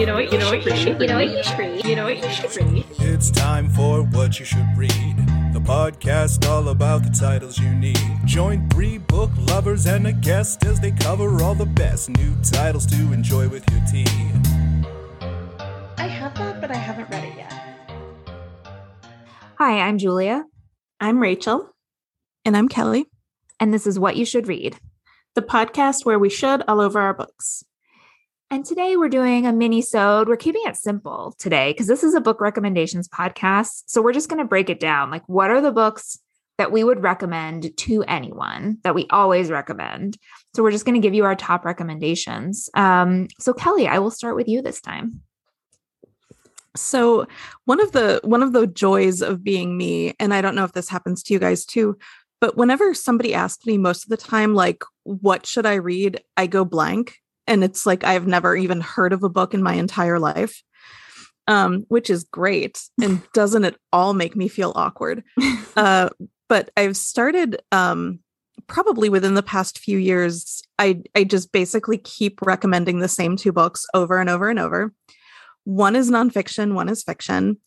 You know what? You know what you should. You know what you should read. You know what you should read. It's time for what you should read. The podcast all about the titles you need. Join three book lovers and a guest as they cover all the best new titles to enjoy with your tea. I have that, but I haven't read it yet. Hi, I'm Julia, I'm Rachel. And I'm Kelly, and this is What You Should Read. the podcast where we should all over our books. And today we're doing a mini sode. We're keeping it simple today because this is a book recommendations podcast. So we're just going to break it down. Like, what are the books that we would recommend to anyone that we always recommend? So we're just going to give you our top recommendations. Um, so Kelly, I will start with you this time. So one of the one of the joys of being me, and I don't know if this happens to you guys too, but whenever somebody asks me most of the time, like, what should I read? I go blank. And it's like I've never even heard of a book in my entire life. Um, which is great. And doesn't at all make me feel awkward? uh, but I've started um probably within the past few years, I I just basically keep recommending the same two books over and over and over. One is nonfiction, one is fiction.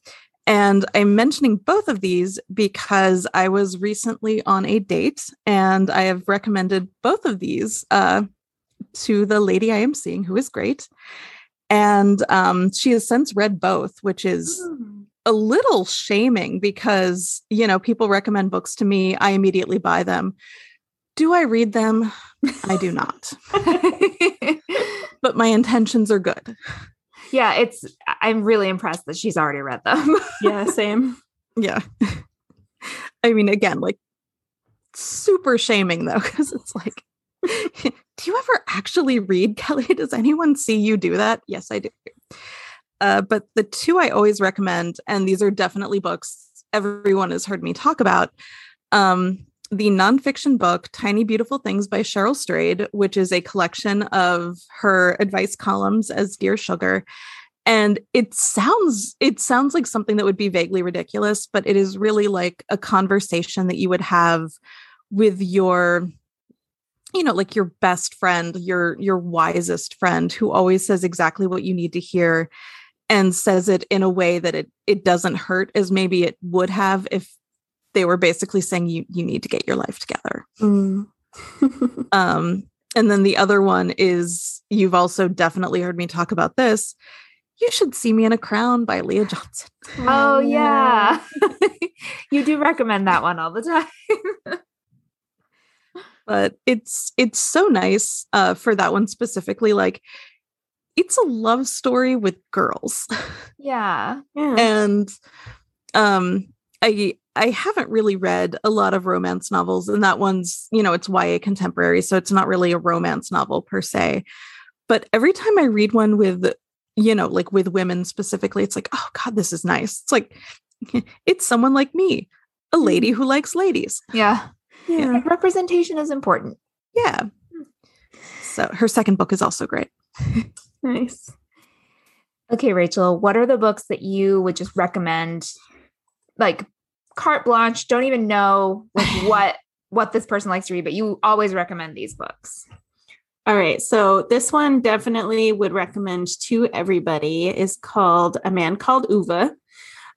And I'm mentioning both of these because I was recently on a date and I have recommended both of these uh, to the lady I am seeing, who is great. And um, she has since read both, which is a little shaming because, you know, people recommend books to me. I immediately buy them. Do I read them? I do not. but my intentions are good. yeah, it's, I'm really impressed that she's already read them. Yeah, same. yeah. I mean, again, like super shaming though, because it's like, do you ever actually read, Kelly? Does anyone see you do that? Yes, I do. Uh, but the two I always recommend, and these are definitely books everyone has heard me talk about. Um, the nonfiction book Tiny Beautiful Things by Cheryl Strayed, which is a collection of her advice columns as Dear Sugar. And it sounds it sounds like something that would be vaguely ridiculous, but it is really like a conversation that you would have with your you know like your best friend your your wisest friend who always says exactly what you need to hear and says it in a way that it it doesn't hurt as maybe it would have if they were basically saying you you need to get your life together Mm. um and then the other one is you've also definitely heard me talk about this you should see me in a crown by leah johnson oh, yeah. you do recommend that one all the time. but it's it's so nice uh for that one specifically like it's a love story with girls yeah. Yeah. and um i i haven't really read a lot of romance novels and that one's you know it's ya contemporary so it's not really a romance novel per se but every time i read one with you know like with women specifically it's like oh god this is nice it's like it's someone like me a lady who likes ladies Yeah. Yeah. Representation is important. yeah so her second book is also great Nice. Okay, Rachel, what are the books that you would just recommend? Like carte blanche, don't even know like what what this person likes to read, but you always recommend these books. All right. So this one definitely would recommend to everybody is called A Man Called Ove.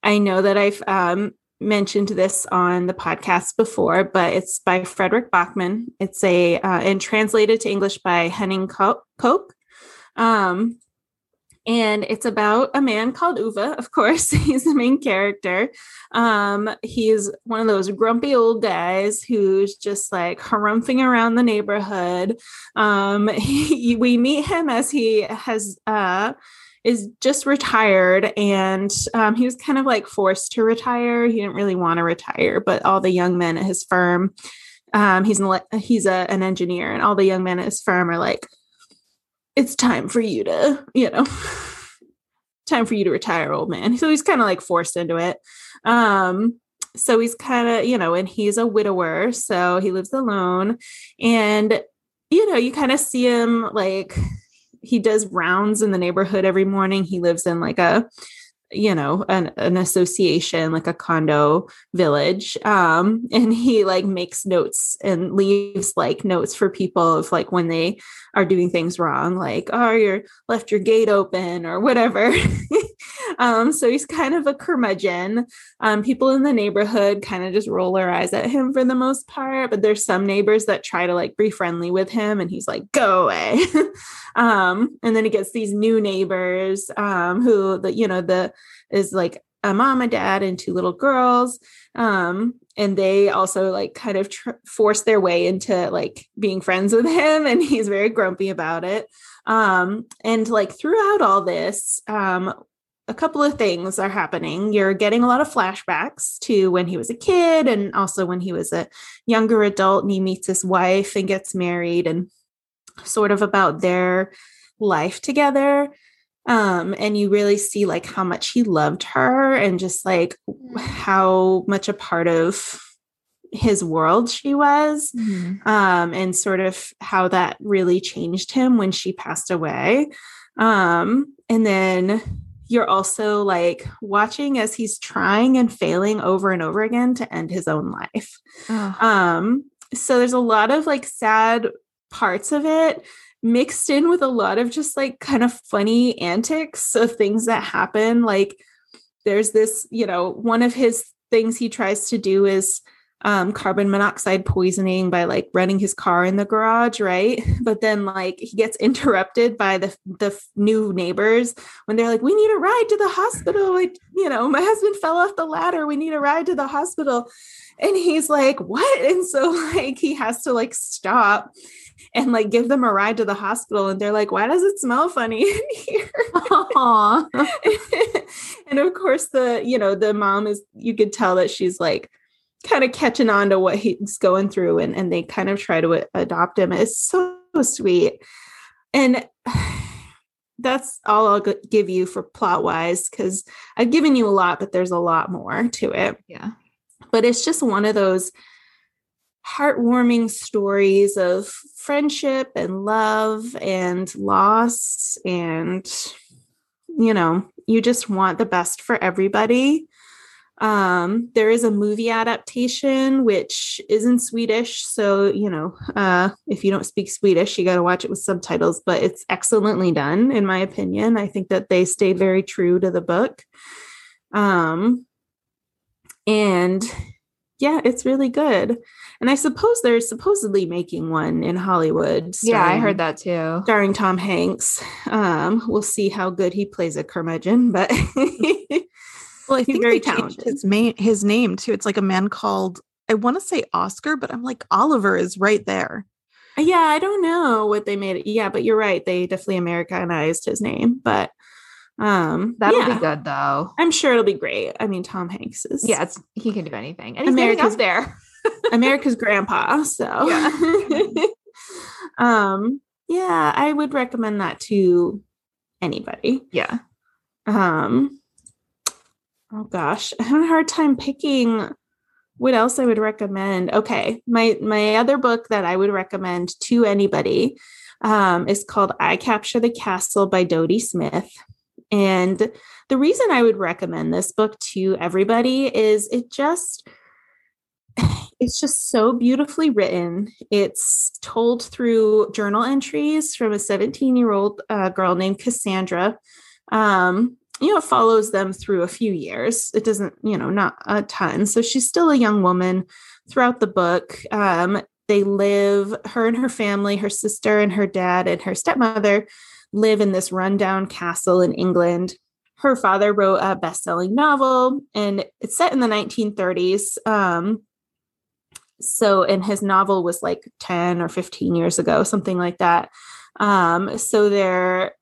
I know that I've um, mentioned this on the podcast before, but it's by Fredrik Backman. It's a uh, and translated to English by Henning Koch. Um, and it's about a man called Ove. Of course, he's the main character. Um, he's one of those grumpy old guys who's just like harumphing around the neighborhood. Um, he, we meet him as he has uh, is just retired, and um, he was kind of like forced to retire. He didn't really want to retire, but all the young men at his firm. Um, he's an, he's a, an engineer, and all the young men at his firm are like, "It's time for you to, you know, time for you to retire, old man." So he's kind of like forced into it. Um, so he's kind of, you know, and he's a widower, so he lives alone, and you know, you kind of see him like he does rounds in the neighborhood every morning. He lives in like a you know an, an association like a condo village um and he like makes notes and leaves like notes for people of like when they are doing things wrong like oh you're left your gate open or whatever. Um so he's kind of a curmudgeon. Um people in the neighborhood kind of just roll their eyes at him for the most part but there's some neighbors that try to like be friendly with him and he's like go away. Um and then he gets these new neighbors um who the you know the is like a mom and dad and two little girls um and they also like kind of tr- force their way into like being friends with him and he's very grumpy about it um and like throughout all this um a couple of things are happening. You're getting a lot of flashbacks to when he was a kid and also when he was a younger adult and he meets his wife and gets married and sort of about their life together um and you really see like how much he loved her and just like Mm. how much a part of his world she was Mhm. um and sort of how that really changed him when she passed away um and then you're also like watching as he's trying and failing over and over again to end his own life Oh. um so there's a lot of like sad parts of it mixed in with a lot of just like kind of funny antics of things that happen. Like there's this you know one of his things he tries to do is um, carbon monoxide poisoning by like running his car in the garage right? But then like he gets interrupted by the the f- new neighbors when they're like we need a ride to the hospital. Like you know my husband fell off the ladder. We need a ride to the hospital. And he's like what? And so like he has to like stop and like give them a ride to the hospital and they're like why does it smell funny in here? And of course the you know the mom is you could tell that she's like kind of catching on to what he's going through and and they kind of try to adopt him. It's so sweet. And that's all i'll give you for plot wise because i've given you a lot but there's a lot more to it. Yeah. but it's just one of those heartwarming stories of friendship and love and loss and you know you just want the best for everybody um there is a movie adaptation which is in swedish so you know uh if you don't speak swedish you got to watch it with subtitles but it's excellently done in my opinion. I think that they stayed very true to the book. Um and yeah it's really good. And i suppose they're supposedly making one in hollywood Yeah, I heard that too. starring tom hanks. Um we'll see how good he plays a curmudgeon but Well, I He's think very they changed talented. his main his name too. It's like a man called I want to say Oscar, but I'm like Oliver is right there. yeah i don't know what they made it yeah but you're right they definitely americanized his name but um That'll yeah, be good though. i'm sure it'll be great i mean tom hanks is Yeah, it's, he can do anything, and he's America's- up there. America's grandpa. So Yeah. um yeah, I would recommend that to anybody. Yeah. Um oh gosh, I have a hard time picking what else I would recommend. Okay, my my other book that I would recommend to anybody um, is called I Capture the Castle by Dodie Smith. And the reason I would recommend this book to everybody is it just it's just so beautifully written. It's told through journal entries from a 17 year old uh, girl named Cassandra. Um, you know, follows them through a few years. It doesn't, you know, not a ton. So she's still a young woman throughout the book. Um, they live, her and her family, her sister and her dad and her stepmother live in this rundown castle in England. Her father wrote a best selling novel and it's set in the 1930s. Um, so and his novel was like 10 or 15 years ago something like that um so they're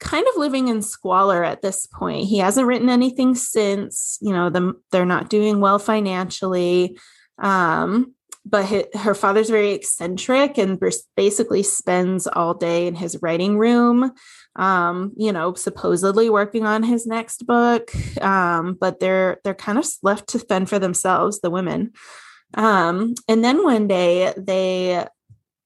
kind of living in squalor at this point. He hasn't written anything since you know them they're not doing well financially. Um but hi her father's very eccentric and basically spends all day in his writing room um you know supposedly working on his next book. Um but they're they're kind of left to fend for themselves the women. Um, and then one day they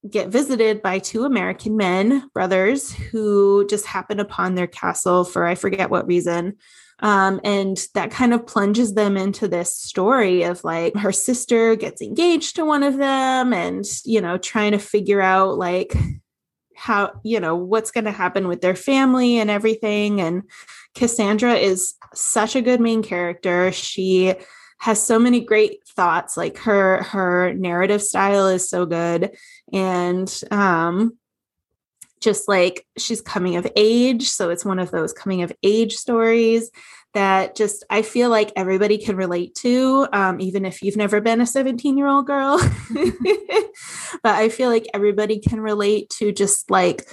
get visited by two American men, brothers, who just happen upon their castle for I forget what reason. Um, and that kind of plunges them into this story of like her sister gets engaged to one of them and, you know, trying to figure out like how, you know, what's going to happen with their family and everything. And Cassandra is such a good main character. She has so many great thoughts like her her narrative style is so good and um just like she's coming of age. So it's one of those coming of age stories that just I feel like everybody can relate to, um, even if you've never been a 17 year old girl. but I feel like everybody can relate to just like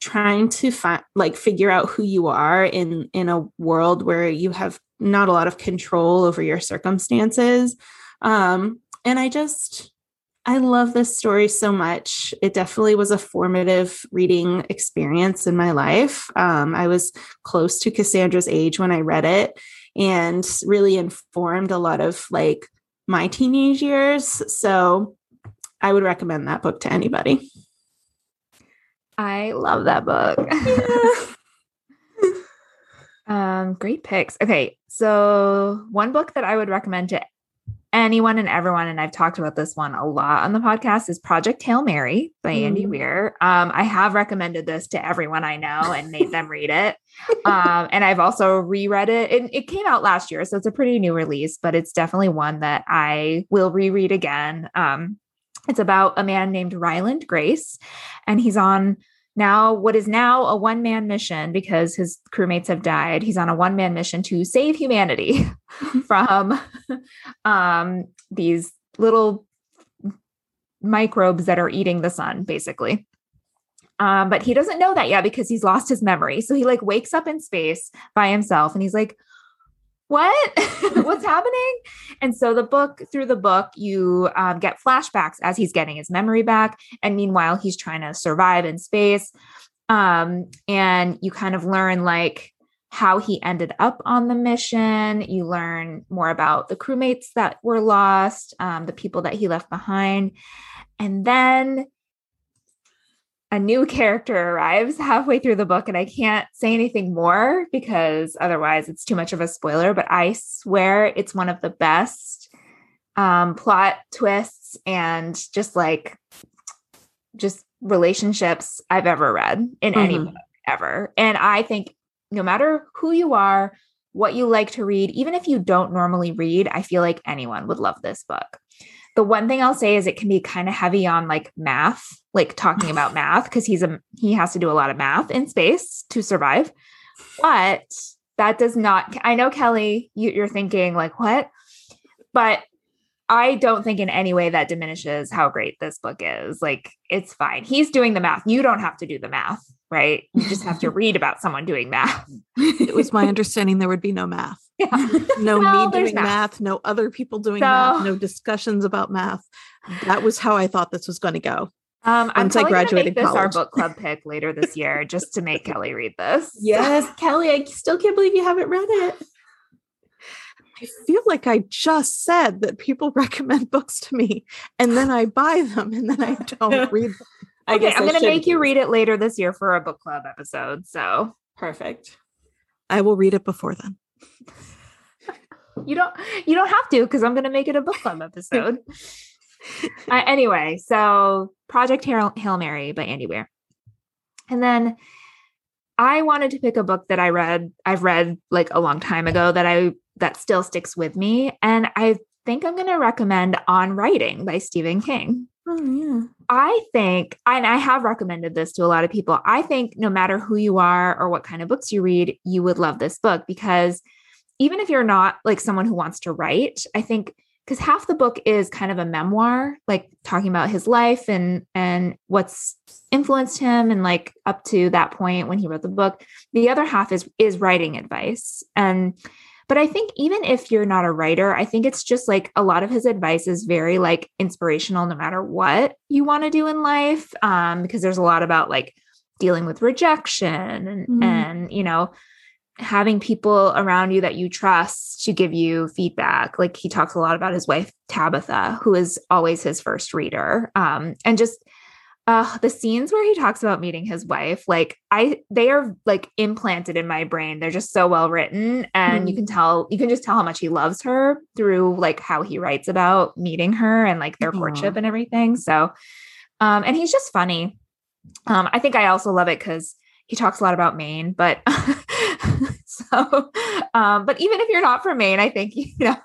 trying to find like figure out who you are in in a world where you have not a lot of control over your circumstances um and i just I love this story so much. It definitely was a formative reading experience in my life. Um, I was close to Cassandra's age when I read it and really informed a lot of like my teenage years. So I would recommend that book to anybody. I love that book. um, great picks. Okay, so one book that I would recommend to anyone and everyone, and I've talked about this one a lot on the podcast, is Project Hail Mary by mm. Andy Weir. Um, I have recommended this to everyone I know and made them read it. Um, and I've also reread it. it. It came out last year, so it's a pretty new release, but it's definitely one that I will reread again. Um, it's about a man named Ryland Grace, and he's on now what is now a one man mission because his crewmates have died. He's on a one man mission to save humanity from um, these little microbes that are eating the sun, basically. Um, but he doesn't know that yet because he's lost his memory. So he like wakes up in space by himself and he's like, what? What's happening? And so the book through the book you um, get flashbacks as he's getting his memory back and meanwhile he's trying to survive in space. Um, and you kind of learn like how he ended up on the mission. You learn more about the crewmates that were lost um, the people that he left behind. And then a new character arrives halfway through the book and I can't say anything more because otherwise it's too much of a spoiler, but I swear it's one of the best um, plot twists and just like just relationships I've ever read in mm-hmm. any book ever. And I think no matter who you are, what you like to read, even if you don't normally read, I feel like anyone would love this book. The one thing I'll say is it can be kind of heavy on like math, like talking about math, because he's a he has to do a lot of math in space to survive. But that does not I know Kelly, you, you're thinking like what? But I don't think in any way that diminishes how great this book is. Like it's fine. He's doing the math. You don't have to do the math, right? You just have to read about someone doing math. It was my understanding there would be no math. Yeah. No well, me doing math. math. no other people doing so, math, no discussions about math. That was how I thought this was going to go. Um, Once I graduated this college. our book club pick later this year, just to make Kelly read this. Yes, Kelly, I still can't believe you haven't read it. I feel like I just said that people recommend books to me, and then I buy them, and then I don't read them. I okay, guess I'm going to make you read it later this year for a book club episode. So perfect. I will read it before then. you don't you don't have to because i'm going to make it a book club episode uh, anyway so project hail, hail mary by andy weir and then i wanted to pick a book that i read i've read like a long time ago that i that still sticks with me and i think i'm going to recommend on writing by stephen king Oh, yeah. I think, and I have recommended this to a lot of people. I think no matter who you are or what kind of books you read, you would love this book because even if you're not like someone who wants to write, I think because half the book is kind of a memoir, like talking about his life and and what's influenced him and like up to that point when he wrote the book. The other half is is writing advice. And but I think even if you're not a writer, I think it's just like a lot of his advice is very like inspirational no matter what you want to do in life. Um, because there's a lot about like dealing with rejection and mm. and you know having people around you that you trust to give you feedback. Like he talks a lot about his wife, Tabitha, who is always his first reader. Um, and just, uh the scenes where he talks about meeting his wife like i they are like implanted in my brain they're just so well written and you Mm. can tell you can just tell how much he loves her through like how he writes about meeting her and like their courtship and everything so um and he's just funny um i think i also love it because he talks a lot about maine but so um but even if you're not from maine i think you know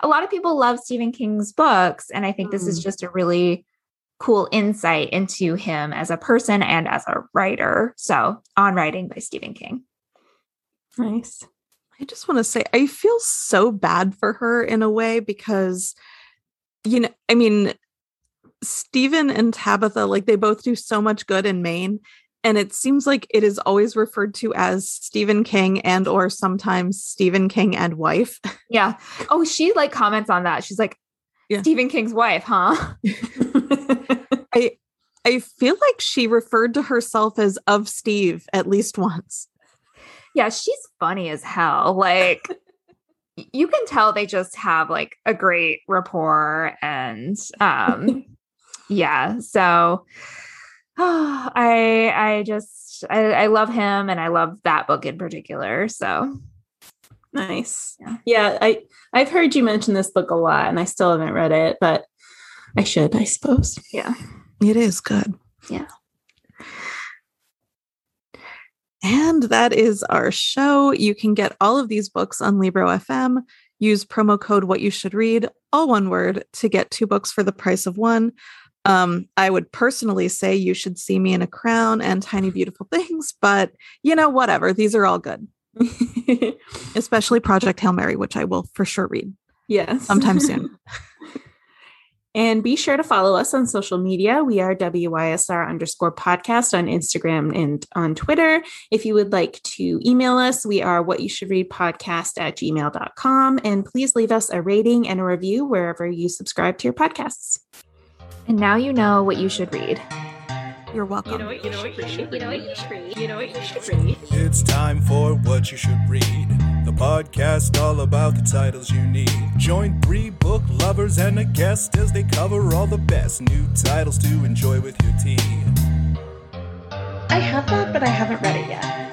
a lot of people love stephen king's books and i think this is Mm. just a really cool insight into him as a person and as a writer. So, On Writing by Stephen King. Nice. I just want to say I feel so bad for her in a way because you know, I mean Stephen and Tabitha like they both do so much good in Maine and it seems like it is always referred to as Stephen King and or sometimes Stephen King and wife. Yeah. Oh, she like comments on that. She's like, Yeah. Stephen King's wife, huh? I I feel like she referred to herself as of Steve at least once. Yeah, she's funny as hell. Like, you can tell they just have like a great rapport and um yeah so i i just I, I love him and i love that book in particular so nice. Yeah. Yeah. I I've heard you mention this book a lot, and I still haven't read it, but I should, I suppose. yeah It is good. Yeah. And that is our show. You can get all of these books on Libro FM. Use promo code what you should read, all one word, to get two books for the price of one. Um, I would personally say you should see me in a crown and tiny beautiful things, but you know, whatever. These are all good, especially Project Hail Mary, which I will for sure read yes. sometime soon. And be sure to follow us on social media. We are WYSR underscore podcast on Instagram and on Twitter. If you would like to email us, we are what you should read podcast at gmail.com. And please leave us a rating and a review wherever you subscribe to your podcasts. And now you know what you should read You're welcome. You know what you should read. You know what you should read. You know what you should read. It's time for What You Should Read, the podcast all about the titles you need. Join three book lovers and a guest as they cover all the best new titles to enjoy with your tea. I have that, but I haven't read it yet.